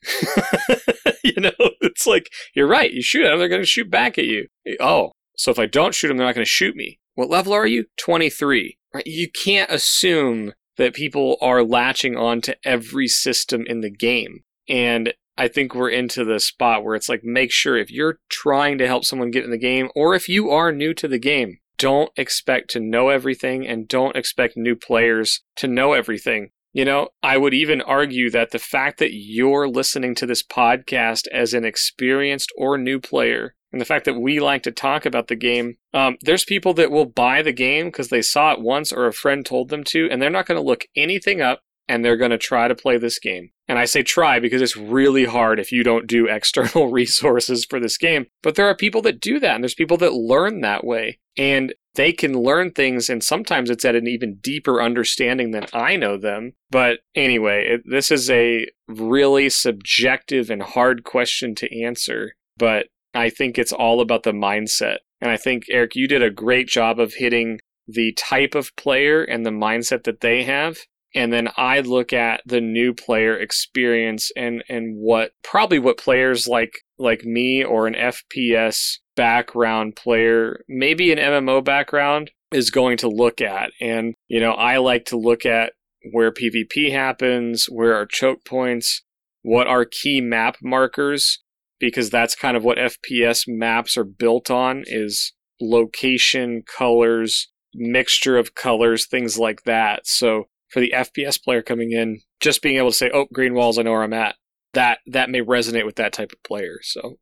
You know it's like you're right you shoot at them they're going to shoot back at you. Oh so if i don't shoot them they're not going to shoot me. What level are you? 23 right you can't assume that people are latching on to every system in the game. And I think we're into the spot where it's like, make sure if you're trying to help someone get in the game, or if you are new to the game, don't expect to know everything and don't expect new players to know everything. You know, I would even argue that the fact that you're listening to this podcast as an experienced or new player and the fact that we like to talk about the game. Um, there's people that will buy the game because they saw it once or a friend told them to, and they're not going to look anything up and they're going to try to play this game. And I say try because it's really hard if you don't do external resources for this game. But there are people that do that, and there's people that learn that way. And they can learn things, and sometimes it's at an even deeper understanding than I know them. But anyway, it, this is a really subjective and hard question to answer. But I think it's all about the mindset. And I think, Eric, you did a great job of hitting the type of player and the mindset that they have. And then I look at the new player experience and, and what probably what players like like me or an FPS background player, maybe an MMO background, is going to look at. And, you know, I like to look at where PvP happens, where are choke points, what are key map markers because that's kind of what FPS maps are built on is location, colors, mixture of colors, things like that. So for the FPS player coming in, just being able to say, "Oh, green walls, I know where I'm at," that that may resonate with that type of player. So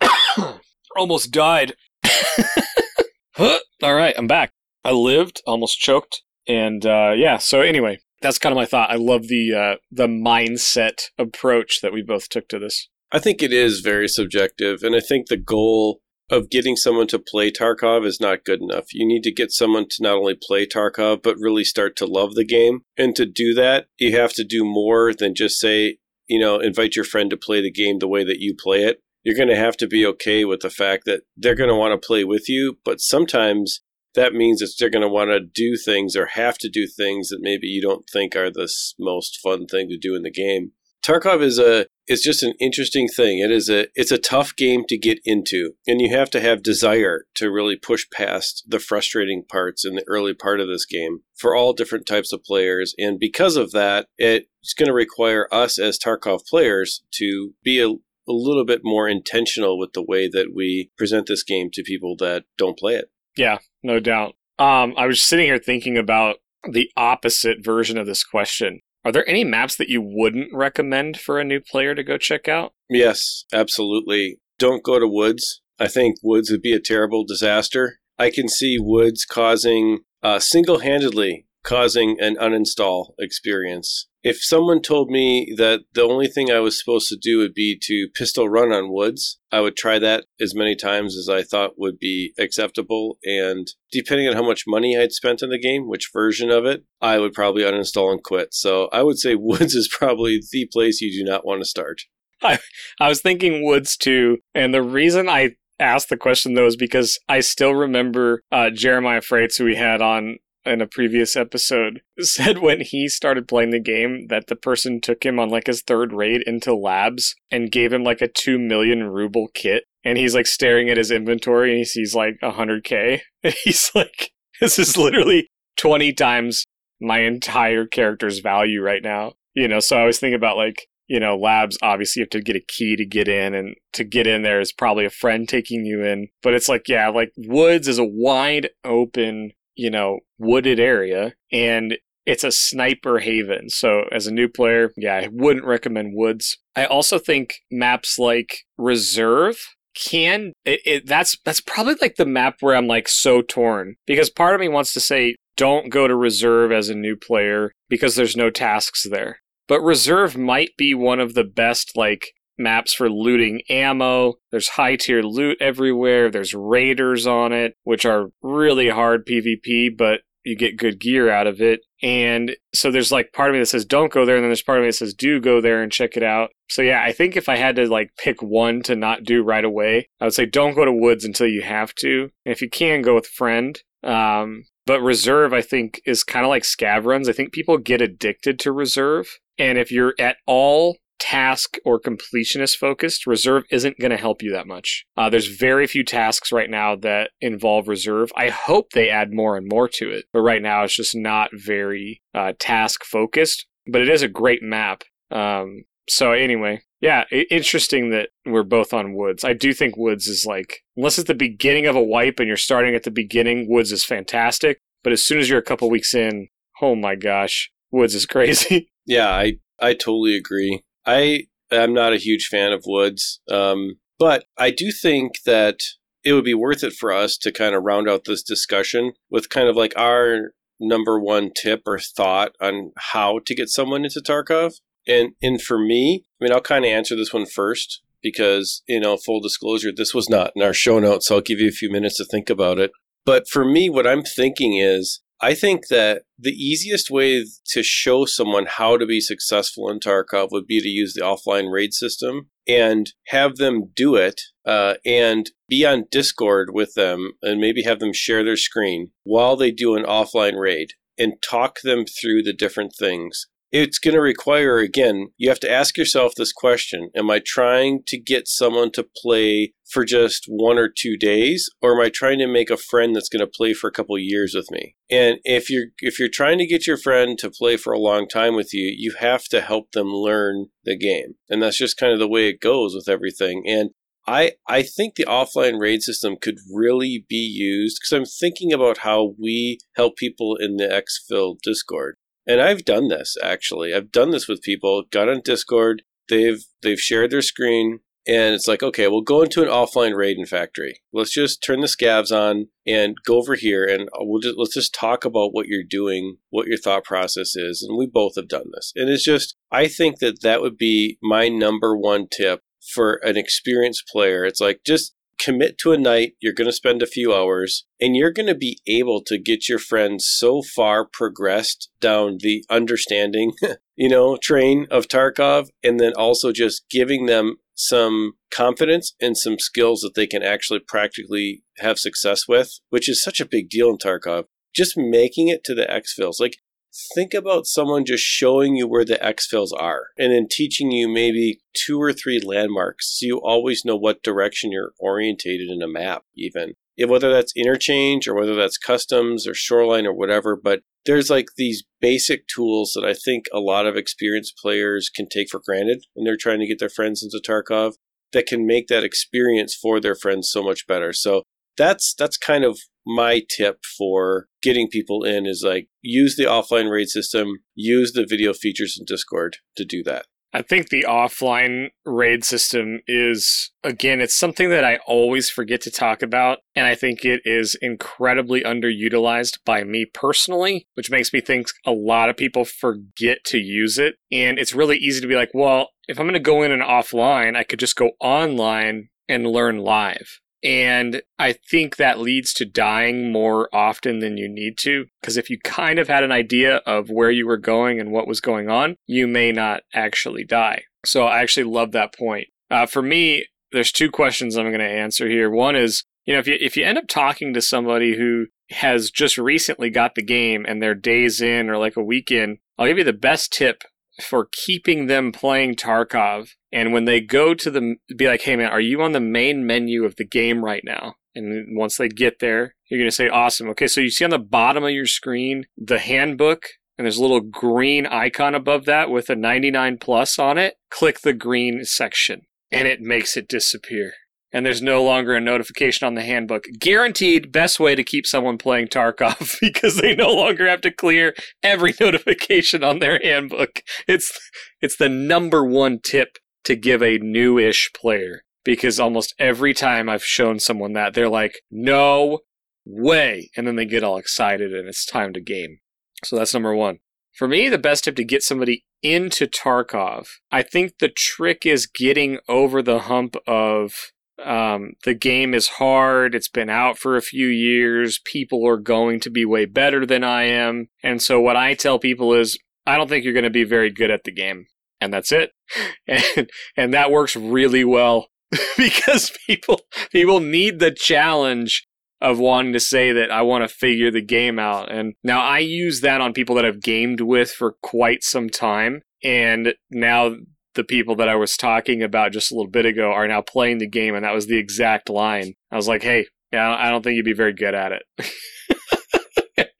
almost died. All right, I'm back. I lived, almost choked, and uh, yeah. So anyway, that's kind of my thought. I love the uh, the mindset approach that we both took to this. I think it is very subjective, and I think the goal of getting someone to play Tarkov is not good enough. You need to get someone to not only play Tarkov, but really start to love the game. And to do that, you have to do more than just say, you know, invite your friend to play the game the way that you play it. You're going to have to be okay with the fact that they're going to want to play with you, but sometimes that means that they're going to want to do things or have to do things that maybe you don't think are the most fun thing to do in the game. Tarkov is a it's just an interesting thing. It is a it's a tough game to get into, and you have to have desire to really push past the frustrating parts in the early part of this game for all different types of players. And because of that, it's going to require us as Tarkov players to be a, a little bit more intentional with the way that we present this game to people that don't play it. Yeah, no doubt. Um, I was sitting here thinking about the opposite version of this question. Are there any maps that you wouldn't recommend for a new player to go check out? Yes, absolutely. Don't go to Woods. I think Woods would be a terrible disaster. I can see Woods causing, uh, single handedly causing an uninstall experience if someone told me that the only thing I was supposed to do would be to pistol run on woods, I would try that as many times as I thought would be acceptable. And depending on how much money I'd spent on the game, which version of it, I would probably uninstall and quit. So I would say woods is probably the place you do not want to start. I, I was thinking woods too. And the reason I asked the question though is because I still remember uh, Jeremiah Freites, who we had on in a previous episode said when he started playing the game that the person took him on like his third raid into labs and gave him like a 2 million ruble kit. And he's like staring at his inventory and he sees like 100k and he's like this is literally 20 times my entire character's value right now. You know so i was thinking about like you know labs obviously you have to get a key to get in and to get in there is probably a friend taking you in. But it's like yeah like woods is a wide open you know, wooded area and it's a sniper haven. So as a new player, yeah, I wouldn't recommend Woods. I also think maps like Reserve can, it, it, that's that's probably like the map where I'm like so torn because part of me wants to say don't go to reserve as a new player because there's no tasks there. But reserve might be one of the best like maps for looting ammo. There's high tier loot everywhere. There's raiders on it, which are really hard PvP, but you get good gear out of it. And so there's like part of me that says don't go there, and then there's part of me that says do go there and check it out. So yeah, I think if I had to like pick one to not do right away, I would say don't go to woods until you have to. And if you can, go with friend. Um, but reserve, I think, is kind of like scav runs. I think people get addicted to reserve. And if you're at all task or completionist focused, reserve isn't going to help you that much. Uh, there's very few tasks right now that involve reserve. I hope they add more and more to it, but right now it's just not very uh, task focused. But it is a great map. Um, so anyway, yeah, interesting that we're both on Woods. I do think Woods is like, unless it's the beginning of a wipe and you're starting at the beginning, Woods is fantastic. But as soon as you're a couple weeks in, oh my gosh, Woods is crazy. Yeah, I I totally agree. I am not a huge fan of Woods, um, but I do think that it would be worth it for us to kind of round out this discussion with kind of like our number one tip or thought on how to get someone into Tarkov. And and for me, I mean, I'll kind of answer this one first because you know, full disclosure, this was not in our show notes, so I'll give you a few minutes to think about it. But for me, what I'm thinking is I think that the easiest way to show someone how to be successful in Tarkov would be to use the offline raid system and have them do it uh, and be on Discord with them and maybe have them share their screen while they do an offline raid and talk them through the different things it's going to require again you have to ask yourself this question am i trying to get someone to play for just one or two days or am i trying to make a friend that's going to play for a couple years with me? And if you're if you're trying to get your friend to play for a long time with you you have to help them learn the game. And that's just kind of the way it goes with everything. And I, I think the offline raid system could really be used because I'm thinking about how we help people in the exfil Discord. And I've done this actually. I've done this with people. Got on Discord. They've they've shared their screen, and it's like, okay, we'll go into an offline Raiden factory. Let's just turn the scavs on and go over here, and we'll just let's just talk about what you're doing, what your thought process is, and we both have done this. And it's just, I think that that would be my number one tip for an experienced player. It's like just commit to a night, you're going to spend a few hours, and you're going to be able to get your friends so far progressed down the understanding, you know, train of Tarkov, and then also just giving them some confidence and some skills that they can actually practically have success with, which is such a big deal in Tarkov. Just making it to the exfils. Like, think about someone just showing you where the exfils are and then teaching you maybe two or three landmarks so you always know what direction you're orientated in a map even. Whether that's interchange or whether that's customs or shoreline or whatever but there's like these basic tools that i think a lot of experienced players can take for granted when they're trying to get their friends into tarkov that can make that experience for their friends so much better. So that's that's kind of my tip for getting people in is like use the offline raid system, use the video features in Discord to do that. I think the offline raid system is, again, it's something that I always forget to talk about. And I think it is incredibly underutilized by me personally, which makes me think a lot of people forget to use it. And it's really easy to be like, well, if I'm going to go in and offline, I could just go online and learn live. And I think that leads to dying more often than you need to. Because if you kind of had an idea of where you were going and what was going on, you may not actually die. So I actually love that point. Uh, for me, there's two questions I'm going to answer here. One is, you know, if you if you end up talking to somebody who has just recently got the game and they're days in or like a week in, I'll give you the best tip for keeping them playing Tarkov. And when they go to the, be like, hey man, are you on the main menu of the game right now? And once they get there, you're going to say, awesome. Okay, so you see on the bottom of your screen the handbook, and there's a little green icon above that with a 99 plus on it. Click the green section, and it makes it disappear and there's no longer a notification on the handbook. Guaranteed best way to keep someone playing Tarkov because they no longer have to clear every notification on their handbook. It's it's the number one tip to give a newish player. because almost every time I've shown someone that, they're like, no way. And then they get all excited and it's time to game. So that's number one. For me, the best tip to get somebody into Tarkov, I think the trick is getting over the hump of um, the game is hard. It's been out for a few years. People are going to be way better than I am. And so, what I tell people is, I don't think you're going to be very good at the game. And that's it. And, and that works really well because people people need the challenge of wanting to say that I want to figure the game out. And now I use that on people that I've gamed with for quite some time. And now the people that I was talking about just a little bit ago are now playing the game. And that was the exact line. I was like, hey, yeah, I don't think you'd be very good at it.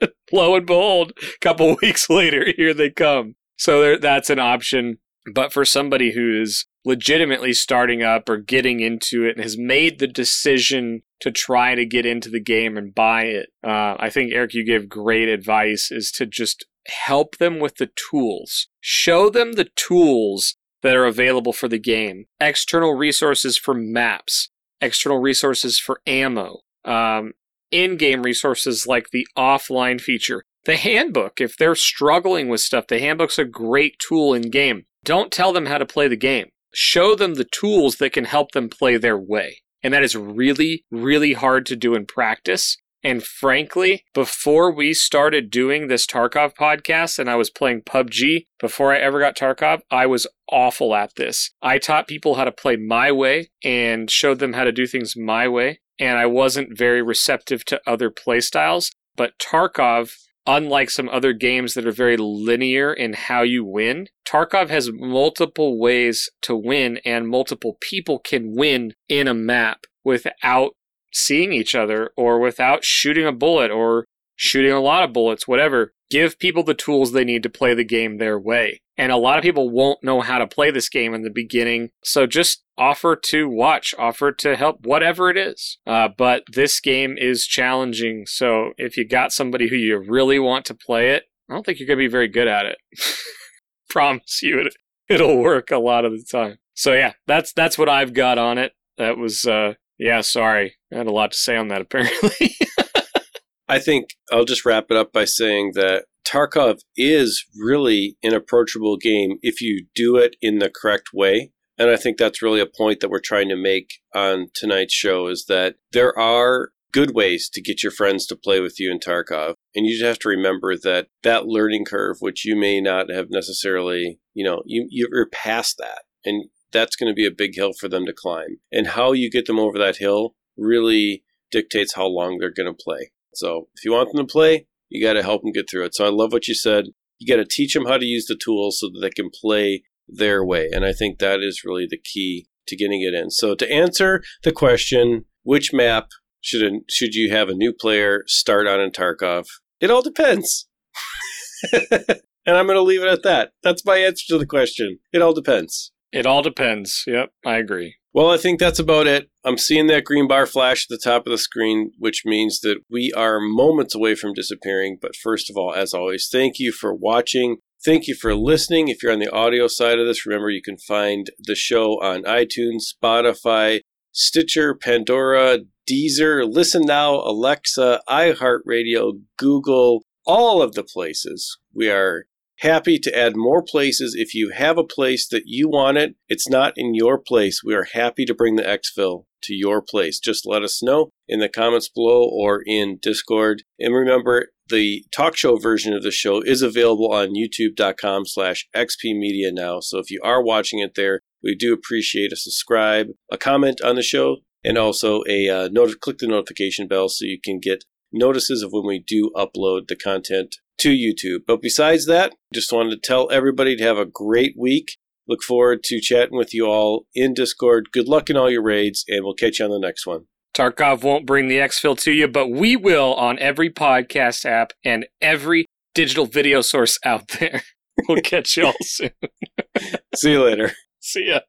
Lo and behold, a couple weeks later, here they come. So there, that's an option. But for somebody who's legitimately starting up or getting into it and has made the decision to try to get into the game and buy it. Uh, I think Eric, you gave great advice is to just help them with the tools. Show them the tools that are available for the game. External resources for maps, external resources for ammo, um, in-game resources like the offline feature. The handbook, if they're struggling with stuff, the handbook's a great tool in game. Don't tell them how to play the game show them the tools that can help them play their way. And that is really, really hard to do in practice. And frankly, before we started doing this Tarkov podcast and I was playing PUBG, before I ever got Tarkov, I was awful at this. I taught people how to play my way and showed them how to do things my way. And I wasn't very receptive to other playstyles. But Tarkov unlike some other games that are very linear in how you win, Tarkov has multiple ways to win, and multiple people can win in a map without seeing each other or without shooting a bullet or shooting a lot of bullets, whatever. Give people the tools they need to play the game their way. And a lot of people won't know how to play this game in the beginning. So just offer to watch, offer to help, whatever it is. Uh, but this game is challenging. So if you got somebody who you really want to play it, I don't think you're going to be very good at it. Promise you it, it'll work a lot of the time. So yeah, that's that's what I've got on it. That was uh yeah, sorry. I had a lot to say on that apparently. I think I'll just wrap it up by saying that Tarkov is really an approachable game if you do it in the correct way. And I think that's really a point that we're trying to make on tonight's show is that there are good ways to get your friends to play with you in Tarkov. And you just have to remember that that learning curve, which you may not have necessarily, you know, you, you're past that. And that's going to be a big hill for them to climb. And how you get them over that hill really dictates how long they're going to play. So if you want them to play, you got to help them get through it. So I love what you said. You got to teach them how to use the tools so that they can play their way. And I think that is really the key to getting it in. So to answer the question, which map should a, should you have a new player start on in Tarkov? It all depends. and I'm going to leave it at that. That's my answer to the question. It all depends. It all depends. Yep, I agree. Well, I think that's about it. I'm seeing that green bar flash at the top of the screen, which means that we are moments away from disappearing. But first of all, as always, thank you for watching. Thank you for listening. If you're on the audio side of this, remember you can find the show on iTunes, Spotify, Stitcher, Pandora, Deezer, Listen Now, Alexa, iHeartRadio, Google, all of the places. We are happy to add more places. If you have a place that you want it, it's not in your place. We are happy to bring the exfil to your place. Just let us know in the comments below or in Discord. And remember, the talk show version of the show is available on youtube.com slash xpmedia now. So if you are watching it there, we do appreciate a subscribe, a comment on the show, and also a uh, click the notification bell so you can get notices of when we do upload the content to YouTube. But besides that, just wanted to tell everybody to have a great week. Look forward to chatting with you all in Discord. Good luck in all your raids, and we'll catch you on the next one. Tarkov won't bring the exfil to you, but we will on every podcast app and every digital video source out there. we'll catch you all soon. See you later. See ya.